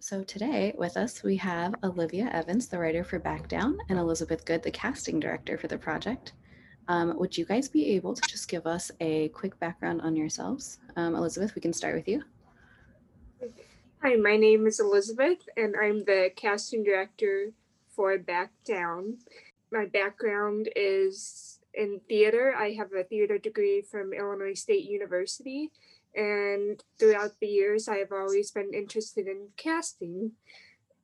So today with us, we have Olivia Evans, the writer for Back Down, and Elizabeth Good, the casting director for the project. Um, would you guys be able to just give us a quick background on yourselves? Um, Elizabeth, we can start with you. Hi, my name is Elizabeth, and I'm the casting director for Back Down. My background is in theater. I have a theater degree from Illinois State University, and throughout the years, I have always been interested in casting.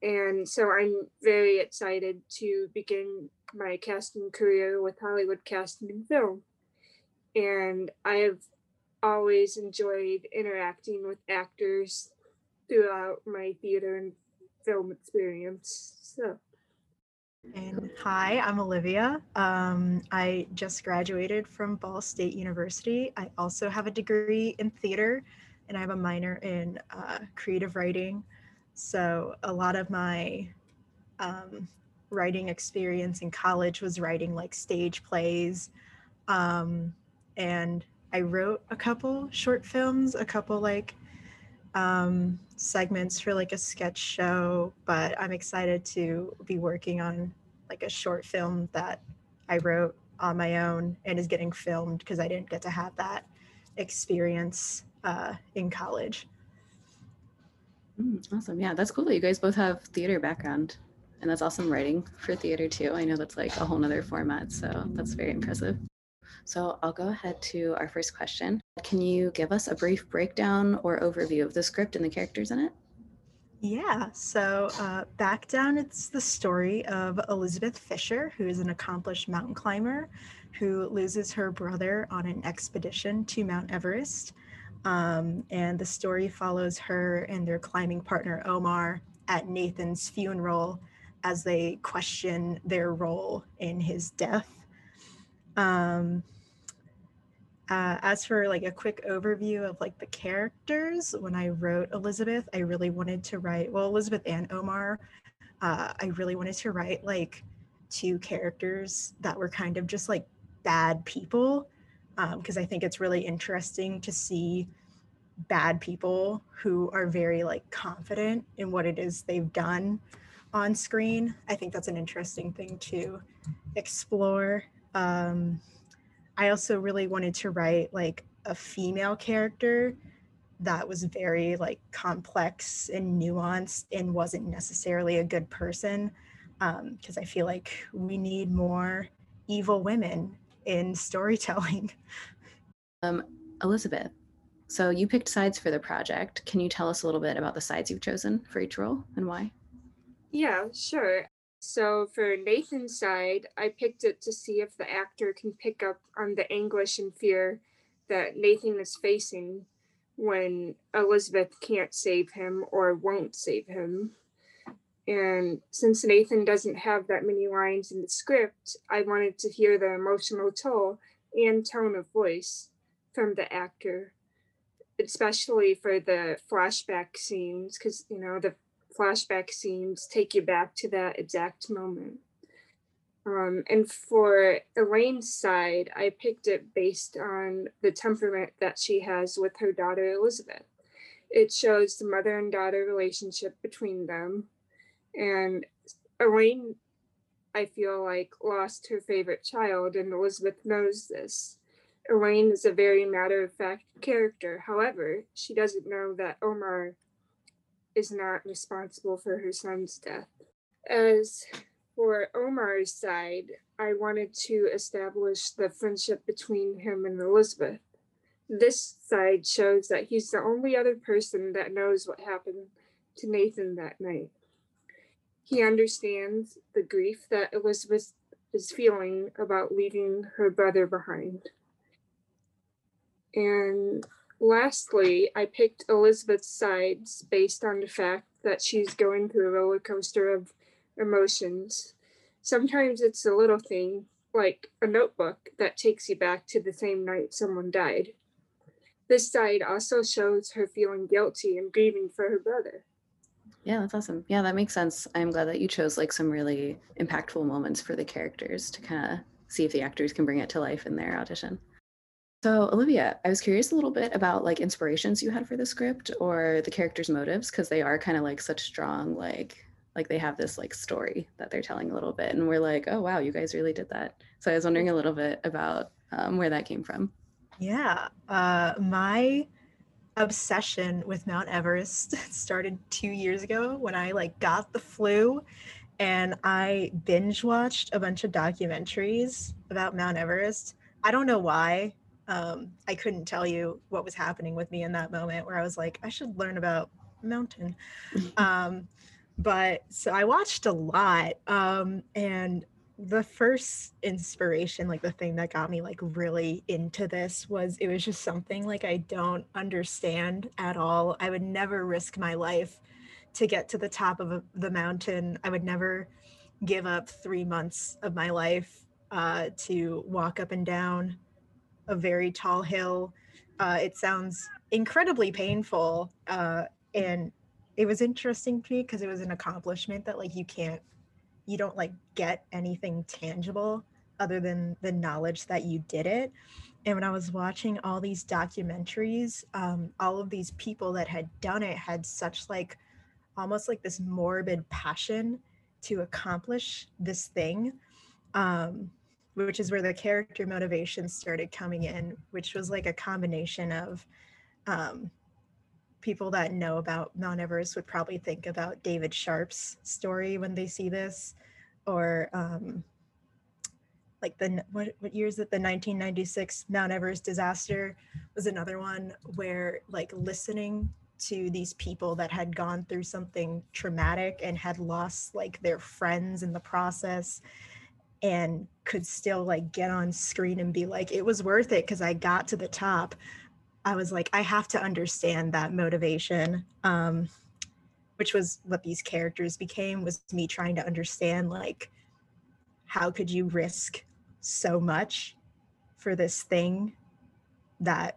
And so I'm very excited to begin my casting career with Hollywood Casting and Film. And I have always enjoyed interacting with actors throughout my theater and film experience. So. And hi, I'm Olivia. Um, I just graduated from Ball State University. I also have a degree in theater and I have a minor in uh, creative writing. So a lot of my um, writing experience in college was writing like stage plays. Um, and I wrote a couple short films, a couple like um, segments for like a sketch show, but I'm excited to be working on like a short film that I wrote on my own and is getting filmed because I didn't get to have that experience uh, in college. Mm, awesome. Yeah, that's cool that you guys both have theater background. And that's awesome writing for theater too. I know that's like a whole nother format. So that's very impressive. So I'll go ahead to our first question. Can you give us a brief breakdown or overview of the script and the characters in it? Yeah, so uh, back down, it's the story of Elizabeth Fisher, who is an accomplished mountain climber who loses her brother on an expedition to Mount Everest. Um, and the story follows her and their climbing partner Omar at Nathan's funeral as they question their role in his death. Um, uh, as for like a quick overview of like the characters, when I wrote Elizabeth, I really wanted to write, well, Elizabeth and Omar, uh, I really wanted to write like two characters that were kind of just like bad people. Because um, I think it's really interesting to see bad people who are very like confident in what it is they've done on screen. I think that's an interesting thing to explore. Um, I also really wanted to write like a female character that was very like complex and nuanced and wasn't necessarily a good person because um, I feel like we need more evil women in storytelling. Um, Elizabeth, so you picked sides for the project. Can you tell us a little bit about the sides you've chosen for each role and why? Yeah, sure. So for Nathan's side, I picked it to see if the actor can pick up on the anguish and fear that Nathan is facing when Elizabeth can't save him or won't save him. And since Nathan doesn't have that many lines in the script, I wanted to hear the emotional toll and tone of voice from the actor, especially for the flashback scenes, because, you know, the flashback scenes take you back to that exact moment. Um, and for Elaine's side, I picked it based on the temperament that she has with her daughter Elizabeth. It shows the mother and daughter relationship between them. And Elaine, I feel like, lost her favorite child, and Elizabeth knows this. Elaine is a very matter of fact character. However, she doesn't know that Omar is not responsible for her son's death. As for Omar's side, I wanted to establish the friendship between him and Elizabeth. This side shows that he's the only other person that knows what happened to Nathan that night. He understands the grief that Elizabeth is feeling about leaving her brother behind. And Lastly, I picked Elizabeth's sides based on the fact that she's going through a roller coaster of emotions. Sometimes it's a little thing, like a notebook that takes you back to the same night someone died. This side also shows her feeling guilty and grieving for her brother. Yeah, that's awesome. Yeah, that makes sense. I'm glad that you chose like some really impactful moments for the characters to kind of see if the actors can bring it to life in their audition. So, Olivia, I was curious a little bit about like inspirations you had for the script or the characters' motives because they are kind of like such strong, like like they have this like story that they're telling a little bit, and we're like, oh wow, you guys really did that. So I was wondering a little bit about um, where that came from. Yeah, uh, my obsession with Mount Everest started two years ago when I like got the flu and I binge watched a bunch of documentaries about Mount Everest. I don't know why um, I couldn't tell you what was happening with me in that moment where I was like, I should learn about mountain. um, but so I watched a lot. Um, and the first inspiration, like the thing that got me like really into this was it was just something like I don't understand at all. I would never risk my life to get to the top of a, the mountain. I would never give up three months of my life uh, to walk up and down a very tall hill. Uh, it sounds incredibly painful. Uh, and it was interesting to me because it was an accomplishment that like you can't, you don't like get anything tangible other than the knowledge that you did it. And when I was watching all these documentaries, um, all of these people that had done it had such like almost like this morbid passion to accomplish this thing. Um, which is where the character motivation started coming in, which was like a combination of um, people that know about Mount Everest would probably think about David Sharp's story when they see this, or um, like the what, what year is it? The 1996 Mount Everest disaster was another one where like listening to these people that had gone through something traumatic and had lost like their friends in the process and could still like get on screen and be like it was worth it because i got to the top i was like i have to understand that motivation um which was what these characters became was me trying to understand like how could you risk so much for this thing that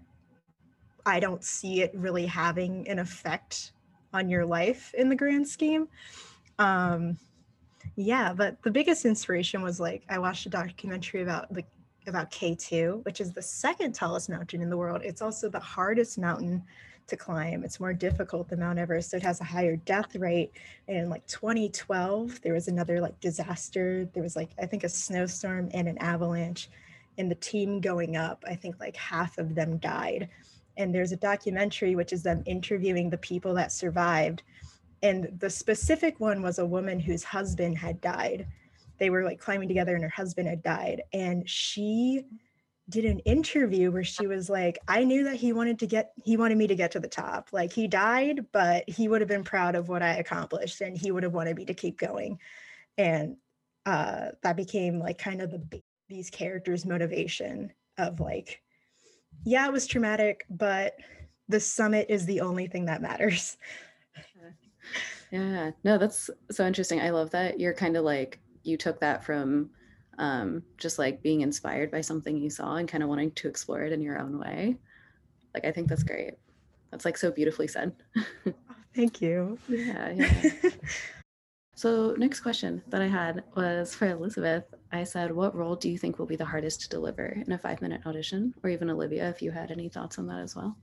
i don't see it really having an effect on your life in the grand scheme? Um yeah, but the biggest inspiration was like I watched a documentary about the about K2, which is the second tallest mountain in the world. It's also the hardest mountain to climb. It's more difficult than Mount Everest. So it has a higher death rate. And in like 2012, there was another like disaster. There was like, I think a snowstorm and an avalanche. And the team going up, I think like half of them died. And there's a documentary, which is them interviewing the people that survived and the specific one was a woman whose husband had died. They were like climbing together and her husband had died. And she did an interview where she was like i knew that he wanted to get he wanted me to get to the top. Like he died but he would have been proud of what i accomplished and he would have wanted me to keep going. And uh that became like kind of the these characters motivation of like yeah it was traumatic but the summit is the only thing that matters yeah, no, that's so interesting. I love that you're kind of like you took that from um, just like being inspired by something you saw and kind of wanting to explore it in your own way. Like, I think that's great. That's like so beautifully said. Oh, thank you. yeah, yeah. so, next question that I had was for Elizabeth. I said, What role do you think will be the hardest to deliver in a five minute audition? Or even Olivia, if you had any thoughts on that as well.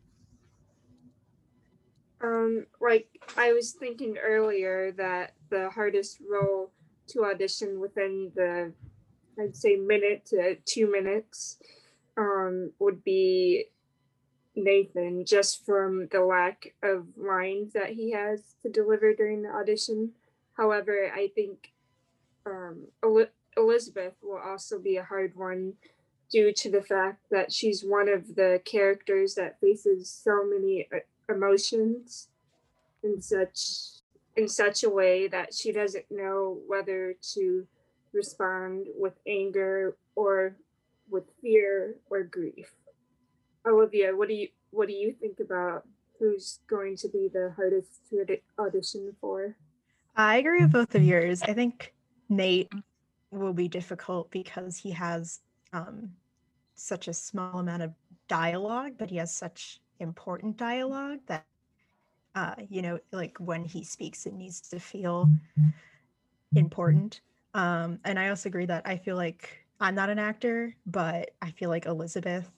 Um, like I was thinking earlier that the hardest role to audition within the I'd say minute to two minutes um, would be Nathan, just from the lack of lines that he has to deliver during the audition. However, I think um, Elizabeth will also be a hard one due to the fact that she's one of the characters that faces so many uh, emotions in such in such a way that she doesn't know whether to respond with anger or with fear or grief. Olivia, what do you what do you think about who's going to be the hardest to audition for? I agree with both of yours. I think Nate will be difficult because he has um, such a small amount of dialogue, but he has such important dialogue that uh, you know, like when he speaks, it needs to feel important. Um, and I also agree that I feel like I'm not an actor, but I feel like Elizabeth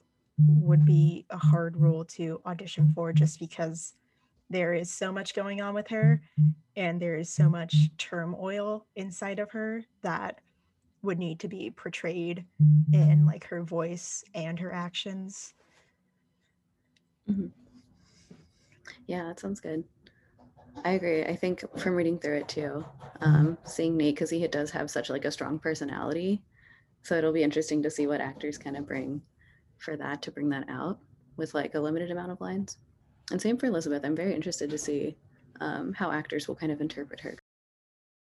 would be a hard role to audition for just because there is so much going on with her and there is so much turmoil inside of her that would need to be portrayed in like her voice and her actions. Yeah, that sounds good. I agree. I think from reading through it too, um, seeing Nate because he does have such like a strong personality, so it'll be interesting to see what actors kind of bring for that to bring that out with like a limited amount of lines. And same for Elizabeth. I'm very interested to see um, how actors will kind of interpret her.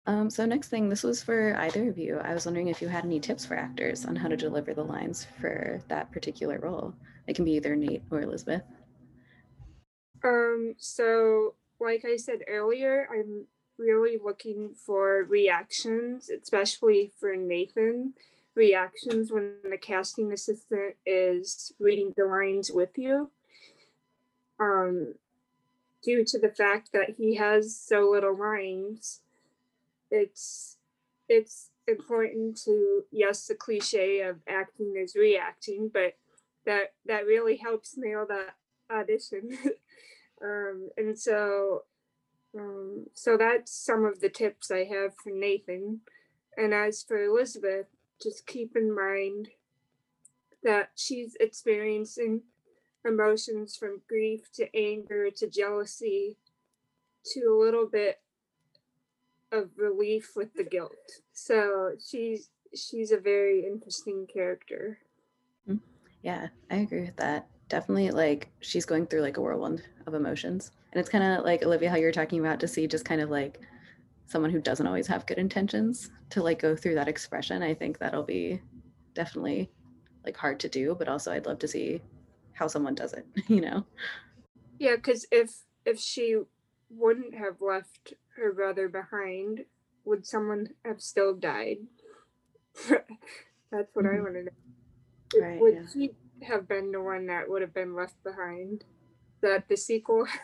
Um, so next thing, this was for either of you. I was wondering if you had any tips for actors on how to deliver the lines for that particular role. It can be either Nate or Elizabeth. Um, so like I said earlier, I'm really looking for reactions, especially for Nathan. Reactions when the casting assistant is reading the lines with you. Um, due to the fact that he has so little lines, it's it's important to yes, the cliche of acting is reacting, but that that really helps nail that audition. um, and so um, so that's some of the tips I have for Nathan. And as for Elizabeth, just keep in mind that she's experiencing emotions from grief to anger to jealousy to a little bit of relief with the guilt. So she's she's a very interesting character. Yeah, I agree with that. Definitely like she's going through like a whirlwind of emotions. And it's kind of like Olivia, how you're talking about to see just kind of like someone who doesn't always have good intentions to like go through that expression. I think that'll be definitely like hard to do, but also I'd love to see how someone does it, you know? Yeah, because if if she wouldn't have left her brother behind, would someone have still died? That's what I Mhm. want to know. Right, would yeah. she have been the one that would have been left behind? Is that the sequel?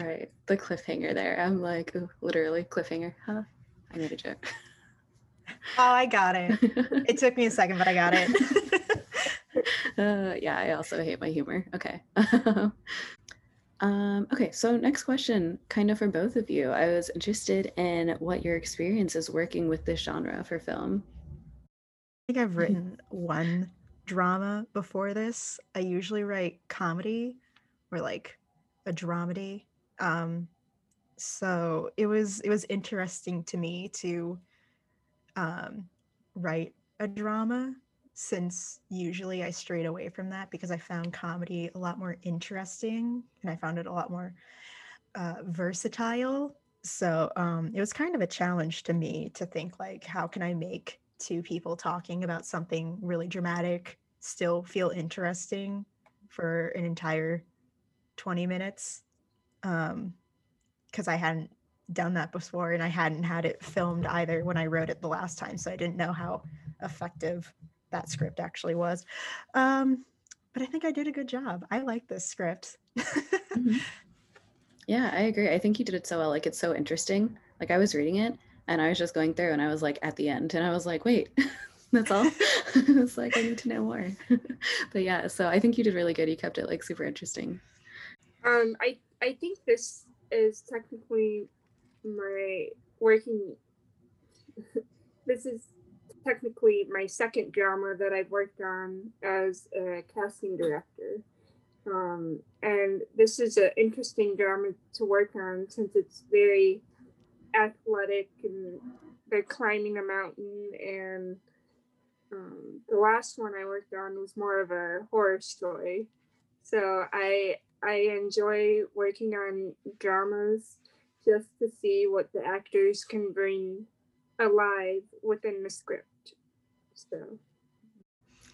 Right. The cliffhanger there. I'm like, ooh, literally cliffhanger. Huh? I made a joke. Oh, I got it. It took me a second, but I got it. uh, yeah, I also hate my humor. Okay. um, okay, so next question, kind of for both of you. I was interested in what your experience is working with this genre for film. I think I've written one drama before this. I usually write comedy or like a dramedy. Um, so it was it was interesting to me to um, write a drama since usually I strayed away from that because I found comedy a lot more interesting and I found it a lot more uh, versatile. So um, it was kind of a challenge to me to think like, how can I make two people talking about something really dramatic still feel interesting for an entire 20 minutes? Um, because I hadn't done that before and I hadn't had it filmed either when I wrote it the last time. So I didn't know how effective that script actually was. Um, but I think I did a good job. I like this script. Yeah, I agree. I think you did it so well. Like, it's so interesting. Like, I was reading it and I was just going through and I was like at the end and I was like, wait, that's all? it's like, I need to know more. but yeah, so I think you did really good. You kept it like super interesting. Um, I I think this is technically my working. this is technically my second drama that I've worked on as a casting director. Um, and this is an interesting drama to work on since it's very athletic and they're climbing a mountain and um, the last one I worked on was more of a horror story. So I I enjoy working on dramas just to see what the actors can bring alive within the script. So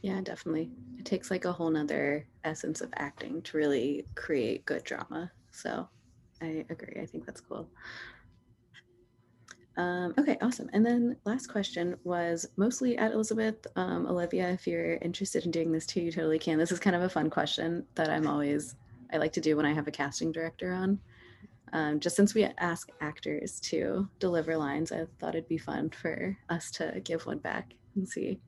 Yeah, definitely. It takes like a whole nother essence of acting to really create good drama. So I agree. I think that's cool. Um, okay, awesome. And then last question was mostly at Elizabeth. Um, Olivia, if you're interested in doing this too, you totally can. This is kind of a fun question that I'm always, I like to do when I have a casting director on. Um, just since we ask actors to deliver lines, I thought it'd be fun for us to give one back and see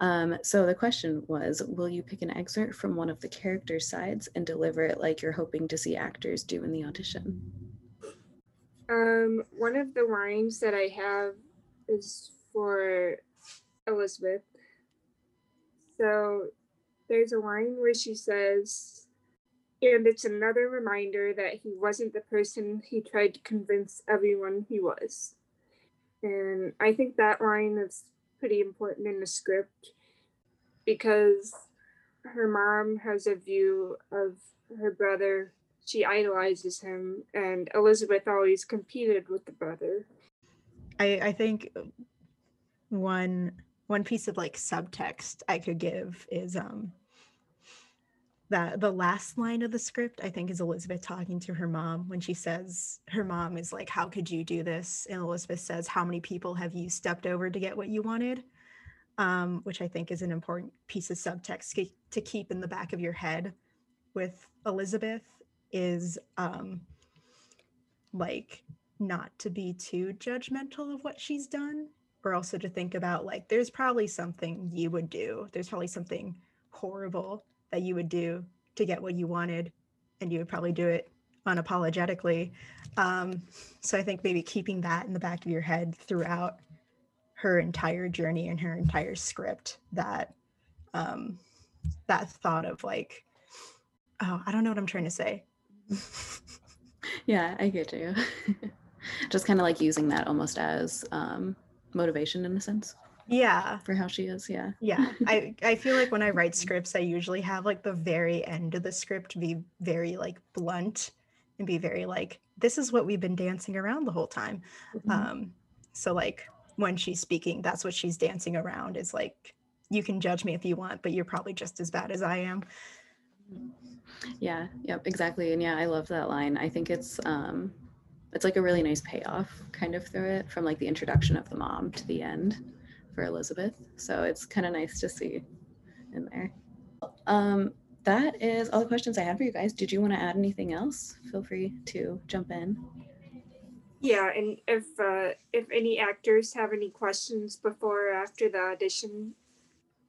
Um, so the question was, will you pick an excerpt from one of the character sides and deliver it like you're hoping to see actors do in the audition? Um, one of the lines that I have is for Elizabeth. So there's a line where she says, and it's another reminder that he wasn't the person he tried to convince everyone he was. And I think that line is pretty important in the script because her mom has a view of her brother. She idolizes him, and Elizabeth always competed with the brother. I, I think one one piece of like subtext I could give is um that the last line of the script I think is Elizabeth talking to her mom when she says her mom is like, How could you do this? And Elizabeth says, How many people have you stepped over to get what you wanted? Um, which I think is an important piece of subtext to keep in the back of your head with Elizabeth is um like not to be too judgmental of what she's done or also to think about like there's probably something you would do. There's probably something horrible that you would do to get what you wanted and you would probably do it unapologetically. Um, so i think maybe keeping that in the back of your head throughout her entire journey and her entire script that um, that thought of like oh i don't know what i'm trying to say Yeah, I get you. Just kind of like using that almost as um, motivation in a sense yeah for how she is. Yeah. yeah i i feel like when i write scripts i usually have like the very end of the script be very like blunt and be very like this is what we've been dancing around the whole time Mhm. um so like when she's speaking that's what she's dancing around is like you can judge me if you want but you're probably just as bad as i am Yeah, yep, exactly. And yeah, I love that line. I think it's um it's like a really nice payoff kind of through it from like the introduction of the mom to the end for Elizabeth. So it's kind of nice to see in there. Um that is all the questions I had for you guys. Did you want to add anything else? Feel free to jump in. Yeah, and if uh, if any actors have any questions before or after the audition,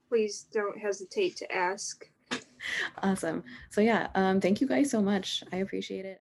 please don't hesitate to ask. Awesome. So yeah, um thank you guys so much. I appreciate it.